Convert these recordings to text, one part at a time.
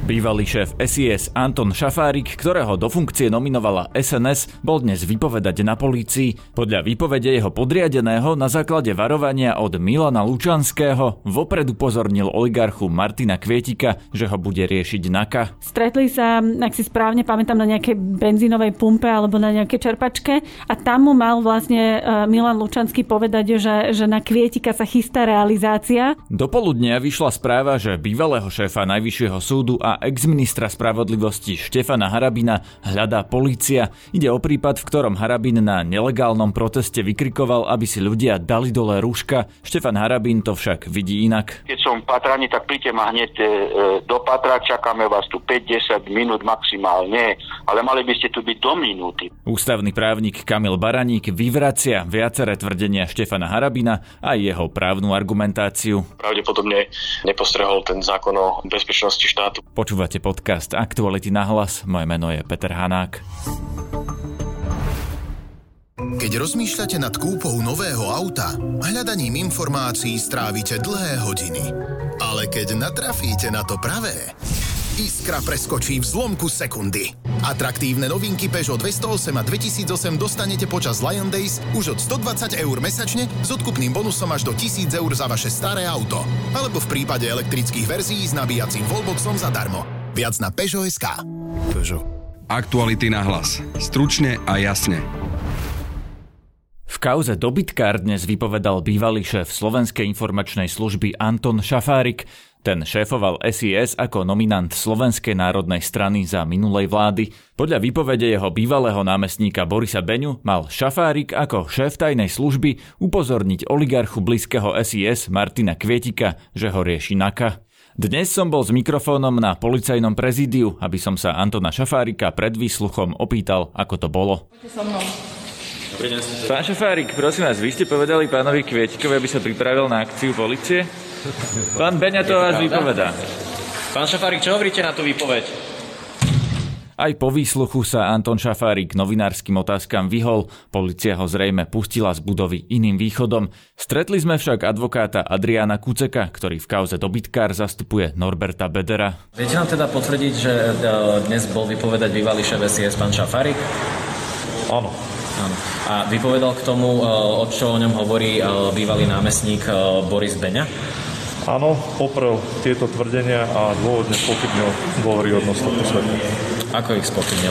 Bývalý šéf SIS Anton Šafárik, ktorého do funkcie nominovala SNS, bol dnes vypovedať na polícii. Podľa výpovede jeho podriadeného na základe varovania od Milana Lučanského vopred upozornil oligarchu Martina Kvietika, že ho bude riešiť NAKA. Stretli sa, ak si správne pamätám, na nejakej benzínovej pumpe alebo na nejakej čerpačke a tam mu mal vlastne e, Milan Lučanský povedať, že, že na Kvietika sa chystá realizácia. Do poludnia vyšla správa, že bývalého šéfa Najvyššieho súdu a exministra spravodlivosti Štefana Harabina hľadá polícia. Ide o prípad, v ktorom Harabin na nelegálnom proteste vykrikoval, aby si ľudia dali dole rúška. Štefan Harabin to však vidí inak. Keď som patraní, tak príďte ma hneď e, do Patra, čakáme vás tu 5-10 minút maximálne, ale mali by ste tu byť do minúty. Ústavný právnik Kamil Baraník vyvracia viaceré tvrdenia Štefana Harabina a jeho právnu argumentáciu. Pravdepodobne nepostrehol ten zákon o bezpečnosti štátu. Počúvate podcast Aktuality na hlas. Moje meno je Peter Hanák. Keď rozmýšľate nad kúpou nového auta, hľadaním informácií strávite dlhé hodiny. Ale keď natrafíte na to pravé, Iskra preskočí v zlomku sekundy. Atraktívne novinky Peugeot 208 a 2008 dostanete počas Lion Days už od 120 eur mesačne s odkupným bonusom až do 1000 eur za vaše staré auto. Alebo v prípade elektrických verzií s nabíjacím wallboxom zadarmo. Viac na Peugeot.sk. Peugeot. Aktuality na hlas. Stručne a jasne. V kauze dobytkár dnes vypovedal bývalý šéf Slovenskej informačnej služby Anton Šafárik. Ten šéfoval SIS ako nominant Slovenskej národnej strany za minulej vlády. Podľa výpovede jeho bývalého námestníka Borisa Beňu mal Šafárik ako šéf tajnej služby upozorniť oligarchu blízkeho SIS Martina Kvietika, že ho rieši NAKA. Dnes som bol s mikrofónom na policajnom prezídiu, aby som sa Antona Šafárika pred výsluchom opýtal, ako to bolo. Pán Šafárik, prosím vás, vy ste povedali pánovi Kvietikovi, aby sa pripravil na akciu policie? Pán Beňa to vás vypovedá. Pán Šafárik, čo hovoríte na tú výpoveď? Aj po výsluchu sa Anton Šafárik novinárskym otázkam vyhol, policia ho zrejme pustila z budovy iným východom. Stretli sme však advokáta Adriana Kuceka, ktorý v kauze dobytkár zastupuje Norberta Bedera. Viete nám teda potvrdiť, že e, dnes bol vypovedať bývalý šéf SIS pán Šafárik? Áno. Áno. A vypovedal k tomu, e, o čo o ňom hovorí e, bývalý námestník Boris Beňa? Áno, poprel tieto tvrdenia a dôvodne spochybnil dôveryhodnosť tohto svetu. Ako ich spochybnil?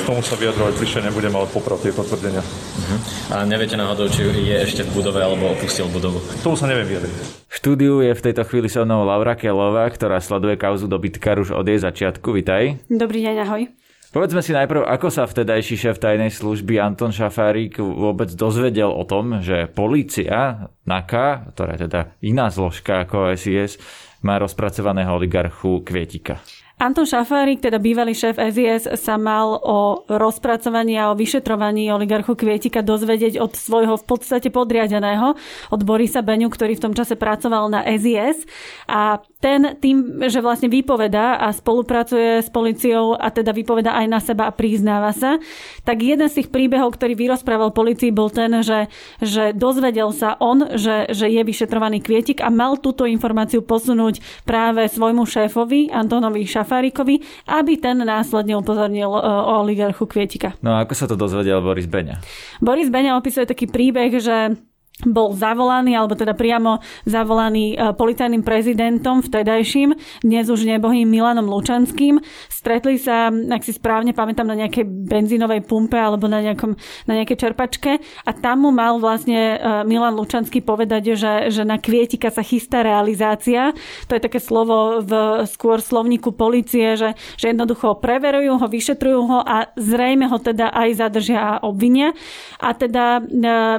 K tomu sa vyjadrovať bližšie nebudem, ale poprel tieto tvrdenia. Uh-huh. A neviete náhodou, či je ešte v budove alebo opustil budovu? K tomu sa neviem vyjadriť. V štúdiu je v tejto chvíli so mnou Laura Kelová, ktorá sleduje kauzu dobytkár už od jej začiatku. Vitaj. Dobrý deň, ahoj. Povedzme si najprv, ako sa vtedajší šéf tajnej služby Anton Šafárik vôbec dozvedel o tom, že polícia, NAKA, ktorá je teda iná zložka ako SIS, má rozpracovaného oligarchu Kvietika. Anton Šafárik, teda bývalý šéf SIS, sa mal o rozpracovaní a o vyšetrovaní oligarchu Kvietika dozvedieť od svojho v podstate podriadeného, od Borisa Beňu, ktorý v tom čase pracoval na SIS. A ten tým, že vlastne vypovedá a spolupracuje s policiou a teda vypoveda aj na seba a priznáva sa, tak jeden z tých príbehov, ktorý vyrozprával policii, bol ten, že, že dozvedel sa on, že, že je vyšetrovaný kvietik a mal túto informáciu posunúť práve svojmu šéfovi, Antonovi Šafárikovi, aby ten následne upozornil e, o oligarchu Kvietika. No a ako sa to dozvedel Boris Beňa? Boris Beňa opisuje taký príbeh, že bol zavolaný, alebo teda priamo zavolaný e, policajným prezidentom vtedajším, dnes už nebohým Milanom Lučanským. Stretli sa, ak si správne pamätám, na nejakej benzínovej pumpe alebo na, nejakom, na nejakej čerpačke a tam mu mal vlastne e, Milan Lučanský povedať, že, že na Kvietika sa chystá realizácia. To je také slovo v skôr slovníku policie, že, že jednoducho preverujú ho, vyšetrujú ho a zrejme ho teda aj zadržia a obvinia. A teda e,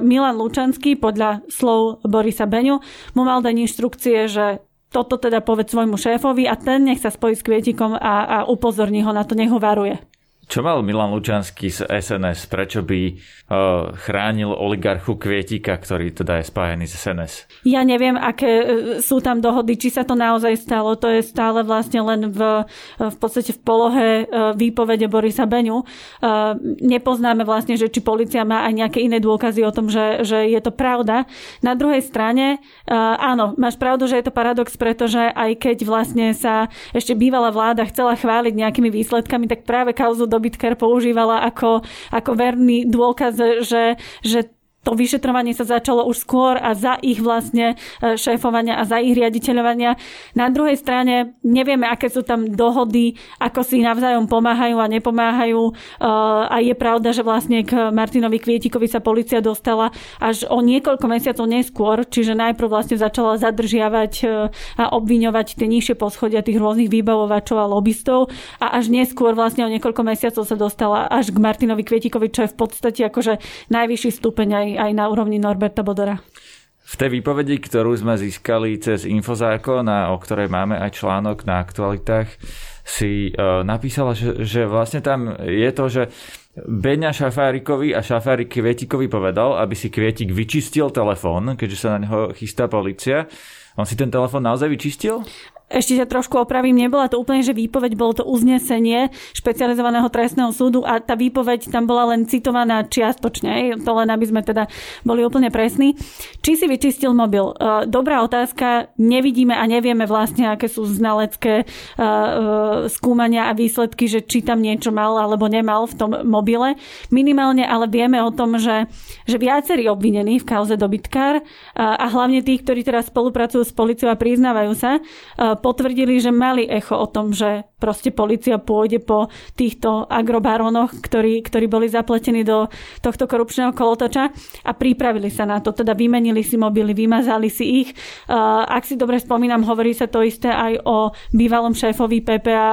Milan Lučanský podľa slov Borisa Beňu mu mal dať inštrukcie, že toto teda povedz svojmu šéfovi a ten nech sa spojí s Kvietikom a, a upozorní ho na to, nech ho varuje. Čo mal Milan Lučanský z SNS? Prečo by uh, chránil oligarchu Kvietika, ktorý teda je spájený s SNS? Ja neviem, aké uh, sú tam dohody, či sa to naozaj stalo. To je stále vlastne len v, uh, v podstate v polohe uh, výpovede Borisa Beňu. Uh, nepoznáme vlastne, že či policia má aj nejaké iné dôkazy o tom, že, že je to pravda. Na druhej strane, uh, áno, máš pravdu, že je to paradox, pretože aj keď vlastne sa ešte bývalá vláda chcela chváliť nejakými výsledkami, tak práve kauzu dobytkar používala ako, ako verný dôkaz, že, že to vyšetrovanie sa začalo už skôr a za ich vlastne e, šéfovania a za ich riaditeľovania. Na druhej strane nevieme, aké sú tam dohody, ako si navzájom pomáhajú a nepomáhajú. E, a je pravda, že vlastne k Martinovi Kvietikovi sa policia dostala až o niekoľko mesiacov neskôr, čiže najprv vlastne začala zadržiavať e, a obviňovať tie nižšie poschodia tých rôznych výbavovačov a lobbystov a až neskôr vlastne o niekoľko mesiacov sa dostala až k Martinovi Kvietikovi, čo je v podstate akože najvyšší stupeň aj aj na úrovni Norberta Bodora. V tej výpovedi, ktorú sme získali cez Infozákon a o ktorej máme aj článok na aktualitách, si uh, napísala, že, že vlastne tam je to, že Beňa Šafárikovi a Šafárik Kvietikovi povedal, aby si Kvietik vyčistil telefón, keďže sa na neho chystá policia. On si ten telefón naozaj vyčistil? Ešte sa trošku opravím, nebola to úplne, že výpoveď, bolo to uznesenie špecializovaného trestného súdu a tá výpoveď tam bola len citovaná čiastočne, to len aby sme teda boli úplne presní. Či si vyčistil mobil? E, dobrá otázka, nevidíme a nevieme vlastne, aké sú znalecké e, e, skúmania a výsledky, že či tam niečo mal alebo nemal v tom mobile. Minimálne ale vieme o tom, že, že viacerí obvinení v kauze dobytkár a hlavne tí, ktorí teraz spolupracujú s policiou a priznávajú sa, potvrdili, že mali echo o tom, že proste policia pôjde po týchto agrobaronoch, ktorí, ktorí boli zapletení do tohto korupčného kolotoča a pripravili sa na to. Teda vymenili si mobily, vymazali si ich. Ak si dobre spomínam, hovorí sa to isté aj o bývalom šéfovi PPA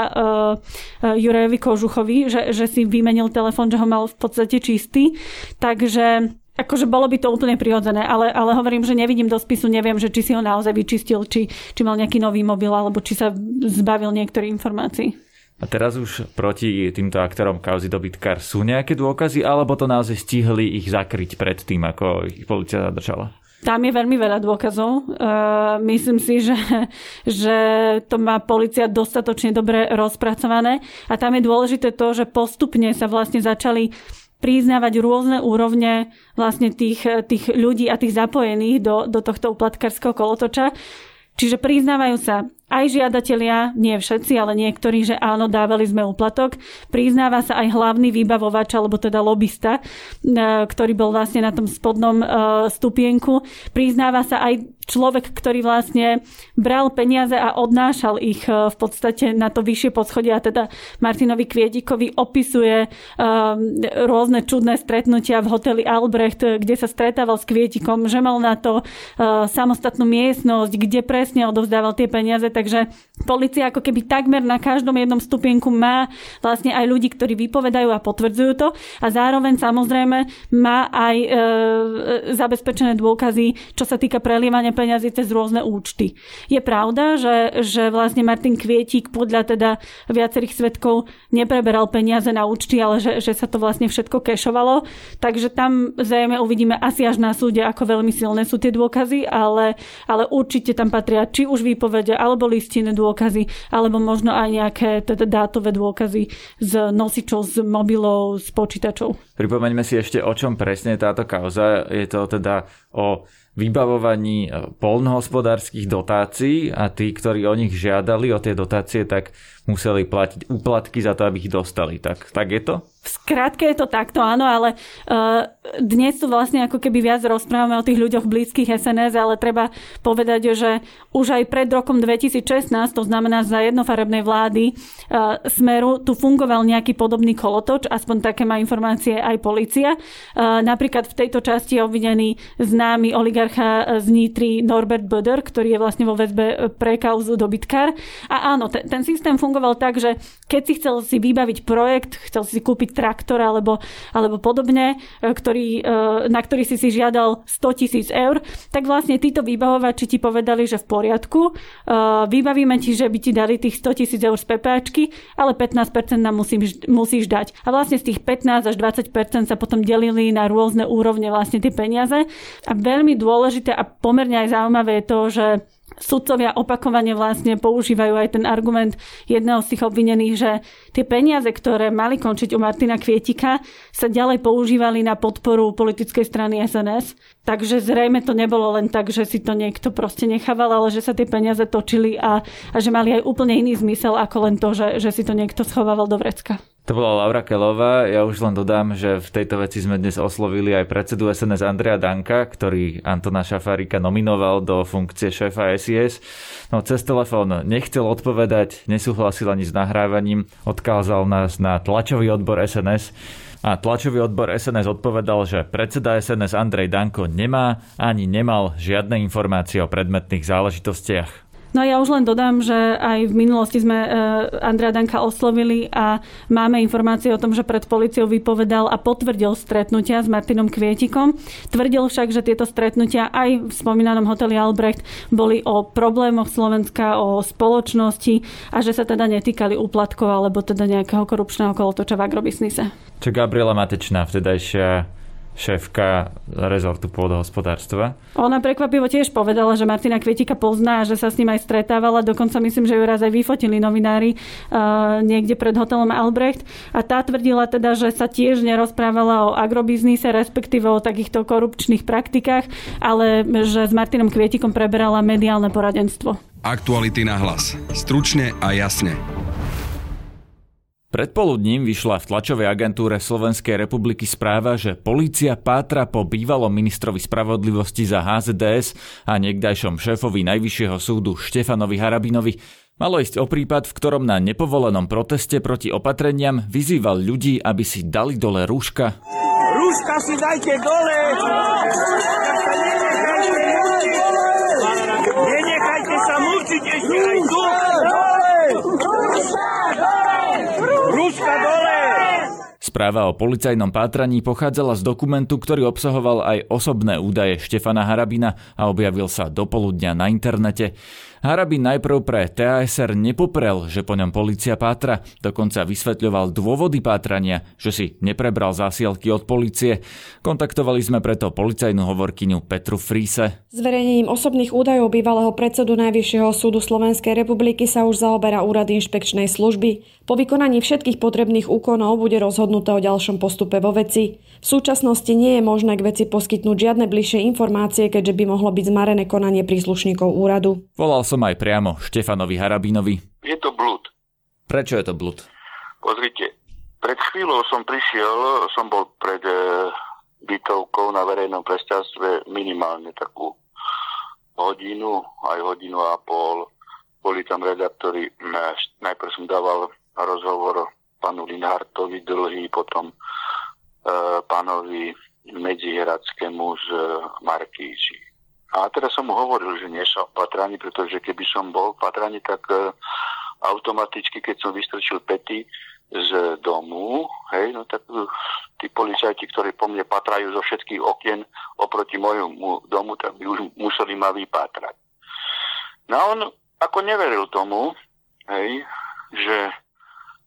Jurejovi Kožuchovi, že, že si vymenil telefón, že ho mal v podstate čistý. Takže Akože bolo by to úplne prirodzené, ale, ale hovorím, že nevidím do spisu, neviem, že či si ho naozaj vyčistil, či, či mal nejaký nový mobil, alebo či sa zbavil niektorých informácií. A teraz už proti týmto aktorom kauzy dobytkár sú nejaké dôkazy, alebo to naozaj stihli ich zakryť pred tým, ako ich policia zadržala? Tam je veľmi veľa dôkazov. Uh, myslím si, že, že to má policia dostatočne dobre rozpracované a tam je dôležité to, že postupne sa vlastne začali priznávať rôzne úrovne vlastne tých, tých ľudí a tých zapojených do, do tohto uplatkárskeho kolotoča. Čiže priznávajú sa aj žiadatelia, nie všetci, ale niektorí, že áno, dávali sme úplatok. Priznáva sa aj hlavný vybavovač, alebo teda lobista, e, ktorý bol vlastne na tom spodnom e, stupienku. Priznáva sa aj človek, ktorý vlastne bral peniaze a odnášal ich e, v podstate na to vyššie poschodie. A teda Martinovi Kviedikovi opisuje rôzne čudné stretnutia v hoteli Albrecht, kde sa stretával s Kvietikom, že mal na to samostatnú miestnosť, kde presne odovzdával tie peniaze, tak takže policia ako keby takmer na každom jednom stupienku má vlastne aj ľudí, ktorí vypovedajú a potvrdzujú to. A zároveň samozrejme má aj e, zabezpečené dôkazy, čo sa týka prelievania peňazí cez rôzne účty. Je pravda, že, že vlastne Martin Kvietik podľa teda viacerých svetkov nepreberal peniaze na účty, ale že, že sa to vlastne všetko kešovalo, takže tam zrejme uvidíme asi až na súde, ako veľmi silné sú tie dôkazy, ale, ale určite tam patria či už výpovede alebo listinné dôkazy, alebo možno aj nejaké teda dátové dôkazy z nosičov, z mobilov, z počítačov. Pripomeňme si ešte, o čom presne táto kauza. Je to teda o vybavovaní polnohospodárskych dotácií a tí, ktorí o nich žiadali, o tie dotácie, tak museli platiť úplatky za to, aby ich dostali. Tak, tak je to? V skratke je to takto, áno, ale uh, dnes tu vlastne ako keby viac rozprávame o tých ľuďoch blízkych SNS, ale treba povedať, že už aj pred rokom 2016, to znamená za jednofarebnej vlády uh, Smeru, tu fungoval nejaký podobný kolotoč, aspoň také má informácie aj policia. Uh, napríklad v tejto časti je obvinený známy oligarcha z Nitry Norbert Böder, ktorý je vlastne vo väzbe pre kauzu dobytkár. A áno, ten, ten systém fungoval tak, že keď si chcel si vybaviť projekt, chcel si kúpiť traktor alebo, alebo podobne, ktorý, na ktorý si si žiadal 100 tisíc eur, tak vlastne títo vybavovači ti povedali, že v poriadku, vybavíme ti, že by ti dali tých 100 tisíc eur z PPAčky, ale 15% nám musíš, musíš dať. A vlastne z tých 15 až 20% sa potom delili na rôzne úrovne vlastne tie peniaze. A veľmi dôležité a pomerne aj zaujímavé je to, že sudcovia opakovane vlastne používajú aj ten argument jedného z tých obvinených, že tie peniaze, ktoré mali končiť u Martina Kvietika, sa ďalej používali na podporu politickej strany SNS. Takže zrejme to nebolo len tak, že si to niekto proste nechával, ale že sa tie peniaze točili a, a že mali aj úplne iný zmysel ako len to, že, že si to niekto schovával do vrecka. To bola Laura Kelová. Ja už len dodám, že v tejto veci sme dnes oslovili aj predsedu SNS Andrea Danka, ktorý Antona Šafárika nominoval do funkcie šéfa SIS. No cez telefón nechcel odpovedať, nesúhlasil ani s nahrávaním, odkázal nás na tlačový odbor SNS. A tlačový odbor SNS odpovedal, že predseda SNS Andrej Danko nemá ani nemal žiadne informácie o predmetných záležitostiach. No a ja už len dodám, že aj v minulosti sme e, Andrea Danka oslovili a máme informácie o tom, že pred policiou vypovedal a potvrdil stretnutia s Martinom Kvietikom. Tvrdil však, že tieto stretnutia aj v spomínanom hoteli Albrecht boli o problémoch Slovenska, o spoločnosti a že sa teda netýkali úplatkov alebo teda nejakého korupčného kolotoča v agrobisnise. Čo Gabriela Matečná, vtedajšia šéfka rezortu pôdohospodárstva. Ona prekvapivo tiež povedala, že Martina Kvietika pozná, že sa s ním aj stretávala. Dokonca myslím, že ju raz aj vyfotili novinári uh, niekde pred hotelom Albrecht. A tá tvrdila teda, že sa tiež nerozprávala o agrobiznise, respektíve o takýchto korupčných praktikách, ale že s Martinom Kvietikom preberala mediálne poradenstvo. Aktuality na hlas. Stručne a jasne. Predpoludním vyšla v tlačovej agentúre Slovenskej republiky správa, že polícia pátra po bývalom ministrovi spravodlivosti za HZDS a niekdajšom šéfovi Najvyššieho súdu Štefanovi Harabinovi. Malo ísť o prípad, v ktorom na nepovolenom proteste proti opatreniam vyzýval ľudí, aby si dali dole rúška. Rúška si dajte dole! Nenechajte sa mučiť ešte aj tu! Správa o policajnom pátraní pochádzala z dokumentu, ktorý obsahoval aj osobné údaje Štefana Harabina a objavil sa do poludnia na internete. Harabin najprv pre TASR nepoprel, že po ňom policia pátra, dokonca vysvetľoval dôvody pátrania, že si neprebral zásielky od policie. Kontaktovali sme preto policajnú hovorkyňu Petru Fríse. Zverejnením osobných údajov bývalého predsedu Najvyššieho súdu Slovenskej republiky sa už zaoberá úrad inšpekčnej služby. Po vykonaní všetkých potrebných úkonov bude rozhodnuté o ďalšom postupe vo veci. V súčasnosti nie je možné k veci poskytnúť žiadne bližšie informácie, keďže by mohlo byť zmarené konanie príslušníkov úradu. Volal som aj priamo Štefanovi Harabinovi. Je to blúd. Prečo je to blúd? Pozrite, pred chvíľou som prišiel, som bol pred e, bytovkou na verejnom presťastve minimálne takú hodinu, aj hodinu a pol. Boli tam redaktori, najprv som dával rozhovor panu Linhartovi dlhý, potom e, pánovi Medzihradskému z e, Markíži a teraz som hovoril, že nie som Patrani, pretože keby som bol Patrani, tak uh, automaticky, keď som vystrčil pety z domu, hej, no tak uh, tí policajti, ktorí po mne patrajú zo všetkých okien oproti môjmu domu, tak by už museli ma vypátrať. No a on ako neveril tomu, hej, že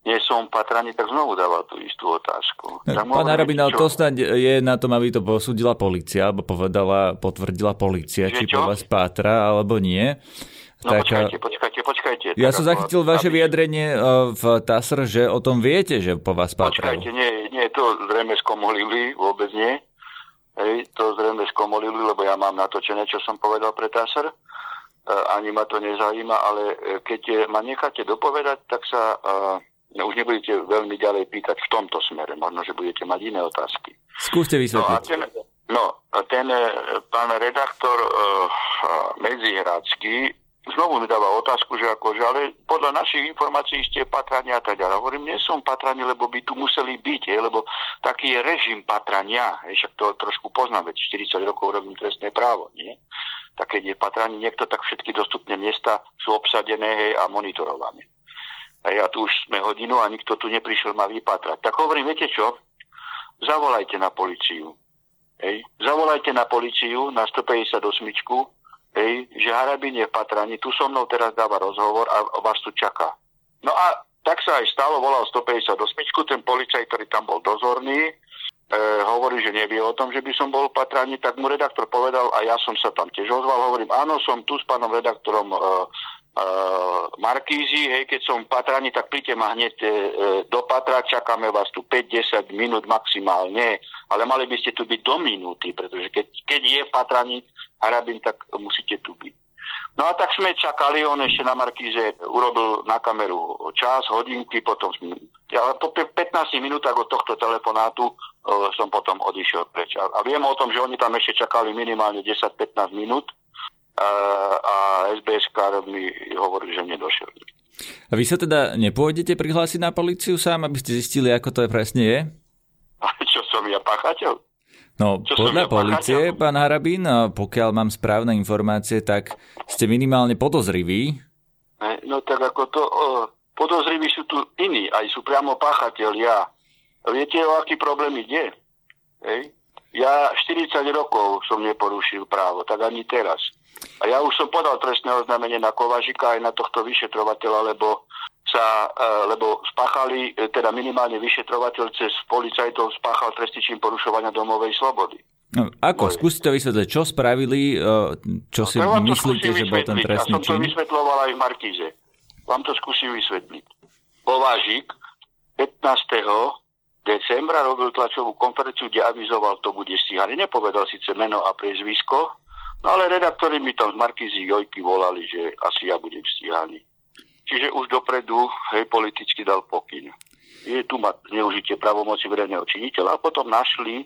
nie som patraní, tak znovu dával tú istú otázku. Tak Pán Harabin, ale to snad je na tom, aby to posúdila policia, alebo povedala, potvrdila policia, či po vás pátra, alebo nie. No tak, počkajte, počkajte, počkajte. Ja som zachytil vaše aby... vyjadrenie v TASR, že o tom viete, že po vás pátrajú. Počkajte, nie, nie, to zrejme skomolili, vôbec nie. Hej, to zrejme skomolili, lebo ja mám natočené, čo som povedal pre TASR. E, ani ma to nezajíma, ale e, keď ma necháte dopovedať, tak sa uh, už nebudete veľmi ďalej pýtať v tomto smere. Možno, že budete mať iné otázky. Skúste vysvetliť. No a ten, no, ten e, pán redaktor uh, Medzihradský znovu mi dáva otázku, že akože, ale podľa našich informácií ste patrania a tak ďalej. Hovorím, nie som patrani, lebo by tu museli byť, je, lebo taký je režim patrania, je, však to trošku poznám, veď 40 rokov robím trestné právo, nie? Tak keď je patrani niekto, tak všetky dostupné miesta sú obsadené hej, a monitorované. A ja tu už sme hodinu a nikto tu neprišiel ma vypatrať. Tak hovorím, viete čo? Zavolajte na policiu. Hej. Zavolajte na policiu na 158, hej, že Harabin je v patraní, tu so mnou teraz dáva rozhovor a vás tu čaká. No a tak sa aj stalo, volal 158, ten policajt, ktorý tam bol dozorný, e, hovorí, že nevie o tom, že by som bol v patraní, tak mu redaktor povedal, a ja som sa tam tiež ozval, hovorím, áno, som tu s pánom redaktorom e, uh, Markízy, hej, keď som v Patrani, tak príďte ma hneď uh, do Patra, čakáme vás tu 5-10 minút maximálne, ale mali by ste tu byť do minúty, pretože keď, keď je v Patrani Harabin, tak musíte tu byť. No a tak sme čakali, on ešte na Markíze urobil na kameru čas, hodinky, potom sme, ja po 15 minútach od tohto telefonátu uh, som potom odišiel preč. A, a viem o tom, že oni tam ešte čakali minimálne 10-15 minút, a, SBS mi hovorí, že nedošiel. A vy sa teda nepôjdete prihlásiť na policiu sám, aby ste zistili, ako to presne je? A čo som ja páchateľ? No, čo podľa ja policie, páchateľ? pán Harabín, pokiaľ mám správne informácie, tak ste minimálne podozriví. No tak ako to, podozriví sú tu iní, aj sú priamo páchateľia. Viete, o aký problém ide? Hej? Ja 40 rokov som neporušil právo, tak ani teraz. A ja už som podal trestné oznámenie na Kovažika aj na tohto vyšetrovateľa, lebo sa, e, lebo spáchali, e, teda minimálne vyšetrovateľ cez policajtov spáchal trestičím porušovania domovej slobody. No, ako? Skúste vysvetliť, čo spravili, e, čo si no, myslíte, že bol ten trestný čin? Ja som to vysvetloval aj v Markíze. Vám to skúsim vysvetliť. Kovážik 15. decembra robil tlačovú konferenciu, kde avizoval, to bude stíhaný. Nepovedal síce meno a priezvisko, No ale redaktori mi tam z Markízy Jojky volali, že asi ja budem stíhaný. Čiže už dopredu hej, politicky dal pokyn. Je tu ma zneužitie pravomoci verejného činiteľa a potom našli e,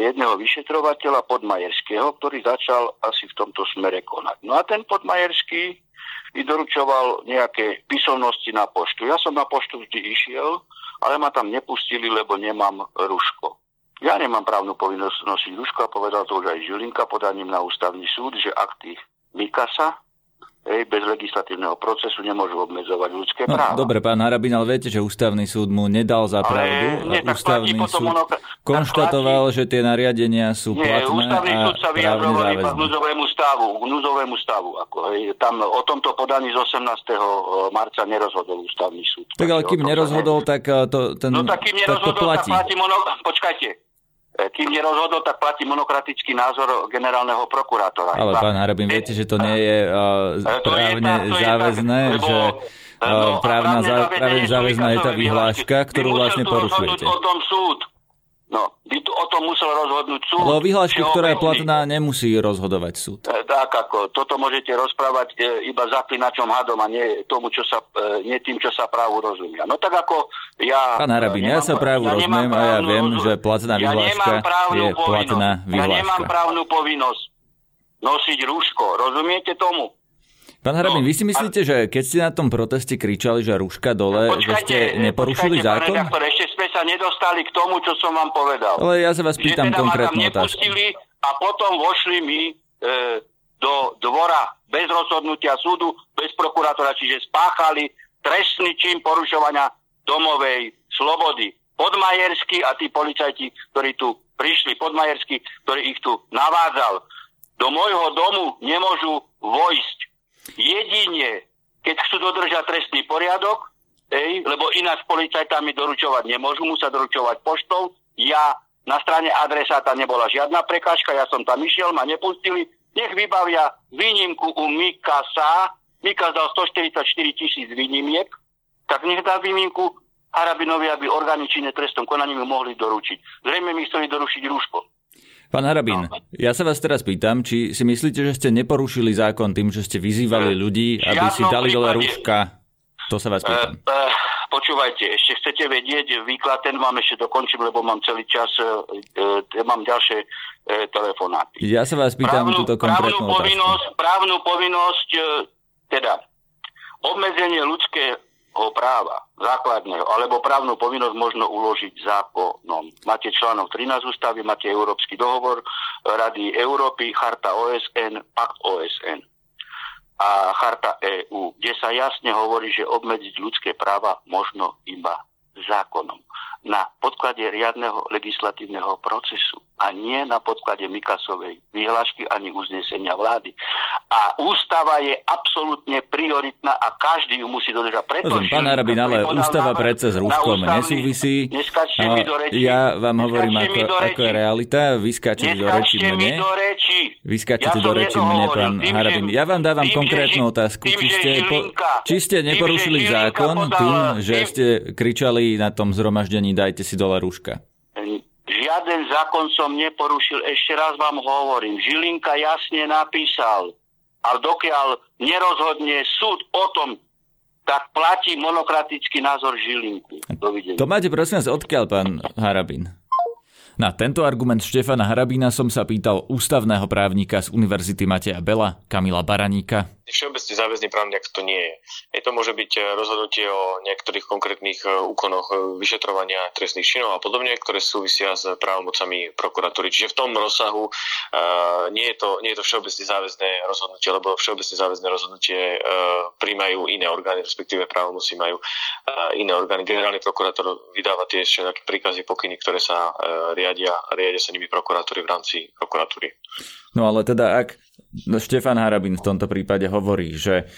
jedného vyšetrovateľa Podmajerského, ktorý začal asi v tomto smere konať. No a ten Podmajerský mi doručoval nejaké písomnosti na poštu. Ja som na poštu vždy išiel, ale ma tam nepustili, lebo nemám ruško. Ja nemám právnu povinnosť nosiť rúško a povedal to už aj Žilinka podaním na ústavný súd, že akty Mikasa Ej, bez legislatívneho procesu nemôžu obmedzovať ľudské no, práva. Dobre, pán Harabin, ale viete, že ústavný súd mu nedal za pravdu. Nie, a ústavný súd ono, konštatoval, platí, že tie nariadenia sú nie, platné ústavný a súd sa vyjadroval iba k núzovému stavu. K núzovému stavu ako, hej, tam o tomto podaní z 18. marca nerozhodol ústavný súd. Tak ale kým nerozhodol, tak to, ten, no, tak kým nerozhodol, tak to platí. Tak platí mono... Počkajte, E, kým nerozhodol, tak platí monokratický názor generálneho prokurátora. Ale pán Harabin, viete, že to nie je uh, právne je tá, záväzné, je tak, že uh, právna, právne záväzná je tá vyhláška, ktorú vlastne porušujete. O tom súd. No, by tu o tom musel rozhodnúť súd. Ale o vyhlášku, ktorá je platná, nemusí rozhodovať súd. E, tak ako, toto môžete rozprávať e, iba zaklinačom hadom a nie, tomu, čo sa, e, nie tým, čo sa právu rozumia. No tak ako ja... Pán Harabin, ja sa právu ja rozumiem a ja viem, rozum... že platná vyhláška ja je platná vyhláška. Ja nemám právnu povinnosť nosiť rúško, rozumiete tomu? Pán Harabin, no, vy si myslíte, že keď ste na tom proteste kričali, že rúška dole, počkajte, že ste neporušili počkajte, zákon? Redaktor, ešte sme sa nedostali k tomu, čo som vám povedal. Ale ja sa vás pýtam teda konkrétnu otázku. a potom vošli mi e, do dvora bez rozhodnutia súdu, bez prokurátora, čiže spáchali trestný čin porušovania domovej slobody. Podmajersky a tí policajti, ktorí tu prišli, Podmajersky, ktorý ich tu navádzal, do môjho domu nemôžu vojsť jedine, keď chcú dodržať trestný poriadok, ej, lebo ináč policajtami doručovať nemôžu, musia doručovať poštou. Ja na strane adresáta nebola žiadna prekážka, ja som tam išiel, ma nepustili. Nech vybavia výnimku u Mikasa. Mikas dal 144 tisíc výnimiek, tak nech dá výnimku Harabinovi, aby orgány činné trestom konaním mohli doručiť. Zrejme mi chceli doručiť rúško. Pán Harabín, no. ja sa vás teraz pýtam, či si myslíte, že ste neporušili zákon tým, že ste vyzývali ľudí, aby si dali dole rúška? To sa vás pýtam. E, e, počúvajte, ešte chcete vedieť, výklad ten vám ešte dokončím, lebo mám celý čas, e, e, mám ďalšie telefonáty. Ja sa vás pýtam právnu, túto konkrétnu právnu povinnosť, právnu povinnosť, teda obmedzenie ľudské práva základného alebo právnu povinnosť možno uložiť zákonom. Máte článok 13 ústavy, máte Európsky dohovor Rady Európy, Charta OSN, Pakt OSN. a charta EÚ, kde sa jasne hovorí, že obmedziť ľudské práva možno iba zákonom na podklade riadneho legislatívneho procesu a nie na podklade Mikasovej vyhlášky ani uznesenia vlády. A ústava je absolútne prioritná a každý ju musí dodržať. Preto Rozum, pán Arabin, ale ústava predsa s rúškom nesúvisí. No, ja vám hovorím, ako, ako je realita. Vy skáčete do reči mne. do reči. Ja do reči mne, pán tým, Harabin. Ja vám dávam tým, konkrétnu otázku. Tým, či, ste, po, či ste neporušili tým, zákon tým, že ste kričali na tom zhromaždení dajte si dole rúška. Žiaden zákon som neporušil, ešte raz vám hovorím. Žilinka jasne napísal, ale dokiaľ nerozhodne súd o tom, tak platí monokratický názor Žilinku. Dovidenia. To máte prosím vás odkiaľ, pán Harabin? Na tento argument Štefana Harabína som sa pýtal ústavného právnika z Univerzity Mateja Bela, Kamila Baraníka všeobecne záväzný právny akt to nie je. Je to môže byť eh, rozhodnutie o niektorých konkrétnych eh, úkonoch eh, vyšetrovania trestných činov a podobne, ktoré súvisia s právomocami prokuratúry. Čiže v tom rozsahu uh, nie, je to, nie je to všeobecne záväzné rozhodnutie, lebo všeobecne záväzné rozhodnutie uh, príjmajú iné orgány, respektíve právomoci majú uh, iné orgány. Generálny prokurátor vydáva tie všetky príkazy, pokyny, ktoré sa riadia riadia sa nimi prokuratúry v rámci prokuratúry. No ale teda ak Štefan Harabin v tomto prípade hovorí, že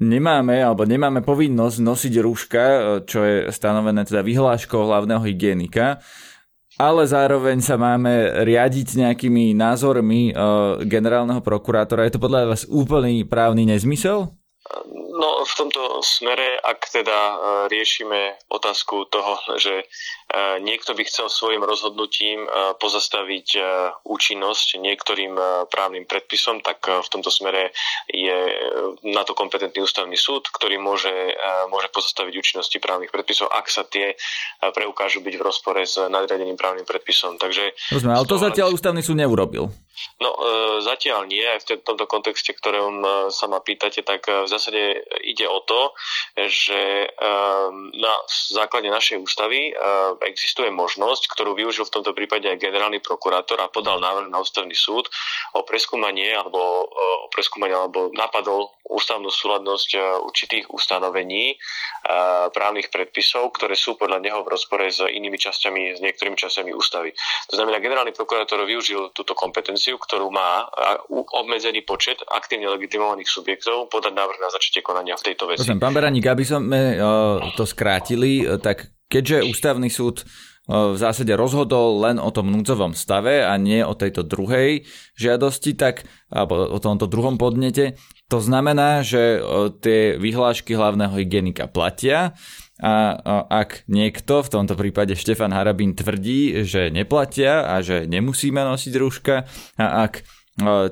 nemáme alebo nemáme povinnosť nosiť rúška, čo je stanovené teda vyhláškou hlavného hygienika, ale zároveň sa máme riadiť nejakými názormi generálneho prokurátora. Je to podľa vás úplný právny nezmysel? No v tomto smere, ak teda e, riešime otázku toho, že e, niekto by chcel svojim rozhodnutím e, pozastaviť účinnosť niektorým právnym predpisom, tak v tomto smere je na to kompetentný ústavný súd, ktorý môže, môže pozastaviť účinnosti právnych predpisov, ak sa tie preukážu byť v rozpore s nadriadeným právnym predpisom. Takže, Rozumiem, ale to zatiaľ ústavný súd neurobil. No zatiaľ nie, aj v tomto kontexte, ktorom sa ma pýtate, tak v zásade ide o to, že na základe našej ústavy existuje možnosť, ktorú využil v tomto prípade aj generálny prokurátor a podal návrh na ústavný súd o preskúmanie alebo o preskúmanie alebo napadol ústavnú súladnosť e, určitých ustanovení e, právnych predpisov, ktoré sú podľa neho v rozpore s inými časťami, s niektorými časťami ústavy. To znamená, generálny prokurátor využil túto kompetenciu, ktorú má obmedzený počet aktívne legitimovaných subjektov podať návrh na začatie konania v tejto veci. Prosím, pán Beraník, aby sme to skrátili, tak keďže ústavný súd v zásade rozhodol len o tom núdzovom stave a nie o tejto druhej žiadosti, tak, alebo o tomto druhom podnete. To znamená, že tie vyhlášky hlavného hygienika platia a ak niekto, v tomto prípade Štefan Harabín, tvrdí, že neplatia a že nemusíme nosiť rúška a ak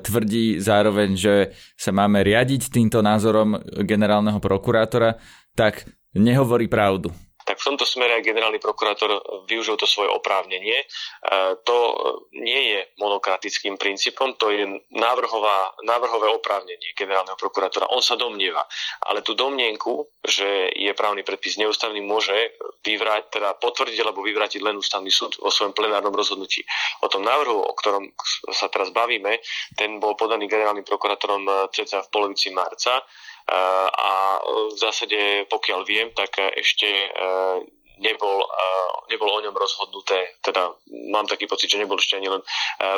tvrdí zároveň, že sa máme riadiť týmto názorom generálneho prokurátora, tak nehovorí pravdu v tomto smere generálny prokurátor využil to svoje oprávnenie. E, to nie je monokratickým princípom, to je návrhová, návrhové oprávnenie generálneho prokurátora. On sa domnieva, ale tú domnienku, že je právny predpis neústavný, môže vyvrať, teda potvrdiť alebo vyvrátiť len ústavný súd o svojom plenárnom rozhodnutí. O tom návrhu, o ktorom sa teraz bavíme, ten bol podaný generálnym prokurátorom cca v polovici marca a v zásade, pokiaľ viem, tak ešte nebol, nebol o ňom rozhodnuté, teda mám taký pocit, že nebol ešte ani len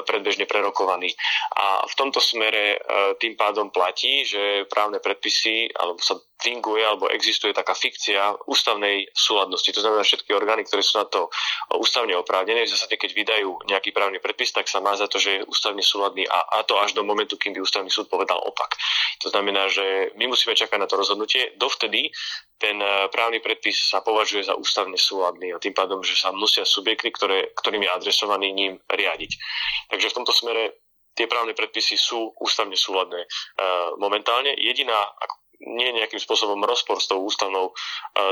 predbežne prerokovaný. A v tomto smere tým pádom platí, že právne predpisy, alebo sa finguje, alebo existuje taká fikcia ústavnej súladnosti. To znamená, všetky orgány, ktoré sú na to ústavne oprávnené, v zásade, keď vydajú nejaký právny predpis, tak sa má za to, že je ústavne súladný a, a to až do momentu, kým by ústavný súd povedal opak. To znamená, že my musíme čakať na to rozhodnutie. Dovtedy ten právny predpis sa považuje za ústavný nesúladný a tým pádom, že sa musia subjekty, ktoré, ktorým je adresovaný, ním riadiť. Takže v tomto smere tie právne predpisy sú ústavne súladné. Momentálne jediná ako nie nejakým spôsobom rozpor s tou ústavnou e,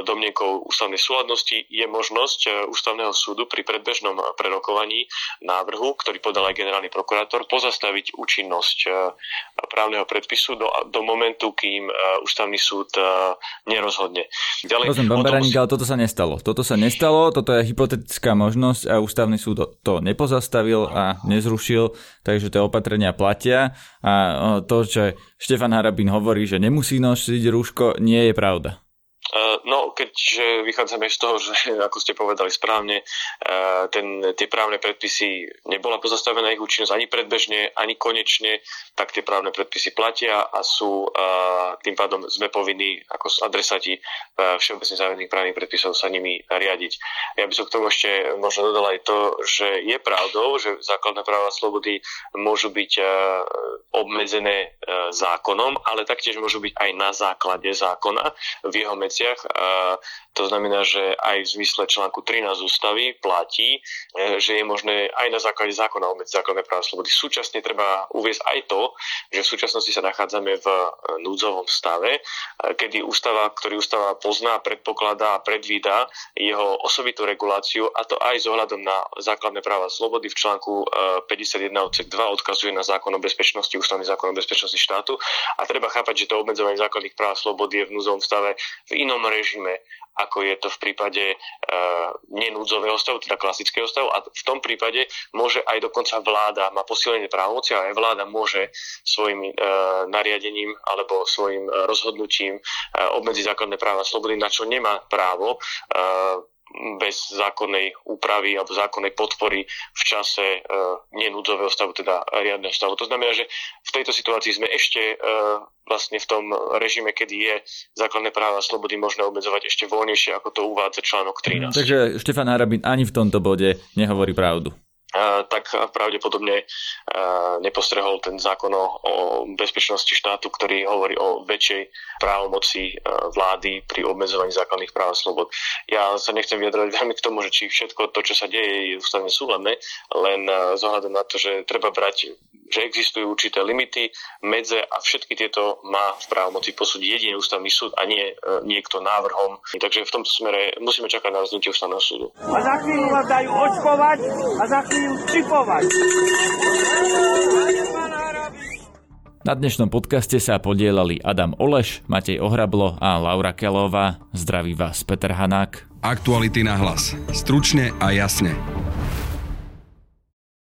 domnienkou ústavnej súladnosti, je možnosť e, ústavného súdu pri predbežnom prerokovaní návrhu, ktorý podal aj generálny prokurátor, pozastaviť účinnosť e, právneho predpisu do, do momentu, kým ústavný súd nerozhodne. Ďalej, Rozumiem, pán Beraník, ale toto sa nestalo. Toto sa nestalo, toto je hypotetická možnosť a ústavný súd to nepozastavil a nezrušil, takže tie opatrenia platia a to, že Štefan Harabín hovorí, že nemusí nosiť rúško, nie je pravda. No, keďže vychádzame z toho, že ako ste povedali správne, ten, tie právne predpisy nebola pozastavená ich účinnosť ani predbežne, ani konečne, tak tie právne predpisy platia a sú a tým pádom sme povinní ako adresati všeobecne záväzných právnych predpisov sa nimi riadiť. Ja by som k tomu ešte možno dodal aj to, že je pravdou, že základné práva a slobody môžu byť obmedzené zákonom, ale taktiež môžu byť aj na základe zákona v jeho meciach to znamená, že aj v zmysle článku 13 ústavy platí, e, že je možné aj na základe zákona o základné práva slobody. Súčasne treba uviezť aj to, že v súčasnosti sa nachádzame v e, núdzovom stave, e, kedy ústava, ktorý ústava pozná, predpokladá a predvída jeho osobitú reguláciu a to aj s ohľadom na základné práva slobody v článku 51 odsek 2 odkazuje na zákon o bezpečnosti, ústavný zákon o bezpečnosti štátu a treba chápať, že to obmedzovanie základných práv slobody je v núdzovom stave v inom režime ako je to v prípade e, nenúdzového stavu, teda klasického stavu. A v tom prípade môže aj dokonca vláda, má posilnenie právomoci a aj vláda môže svojim e, nariadením alebo svojim rozhodnutím e, obmedziť základné práva slobody, na čo nemá právo e, bez zákonnej úpravy alebo zákonnej podpory v čase uh, nenúdzového stavu, teda riadneho stavu. To znamená, že v tejto situácii sme ešte uh, vlastne v tom režime, kedy je základné práva a slobody možné obmedzovať ešte voľnejšie, ako to uvádza článok 13. Takže Štefan Harabin ani v tomto bode nehovorí pravdu tak pravdepodobne nepostrehol ten zákon o bezpečnosti štátu, ktorý hovorí o väčšej právomoci vlády pri obmedzovaní základných práv a slobod. Ja sa nechcem vyjadrovať veľmi k tomu, že či všetko to, čo sa deje, je ústavne súhľadné, len zohľadom na to, že treba brať že existujú určité limity, medze a všetky tieto má v právomoci posúdiť jediný ústavný súd a nie e, niekto návrhom. Takže v tomto smere musíme čakať na rozhodnutie ústavného súdu. A za chvíľu vás dajú očkovať a za chvíľu čipovať. Na dnešnom podcaste sa podielali Adam Oleš, Matej Ohrablo a Laura Kelová. Zdraví vás Peter Hanák. Aktuality na hlas. Stručne a jasne.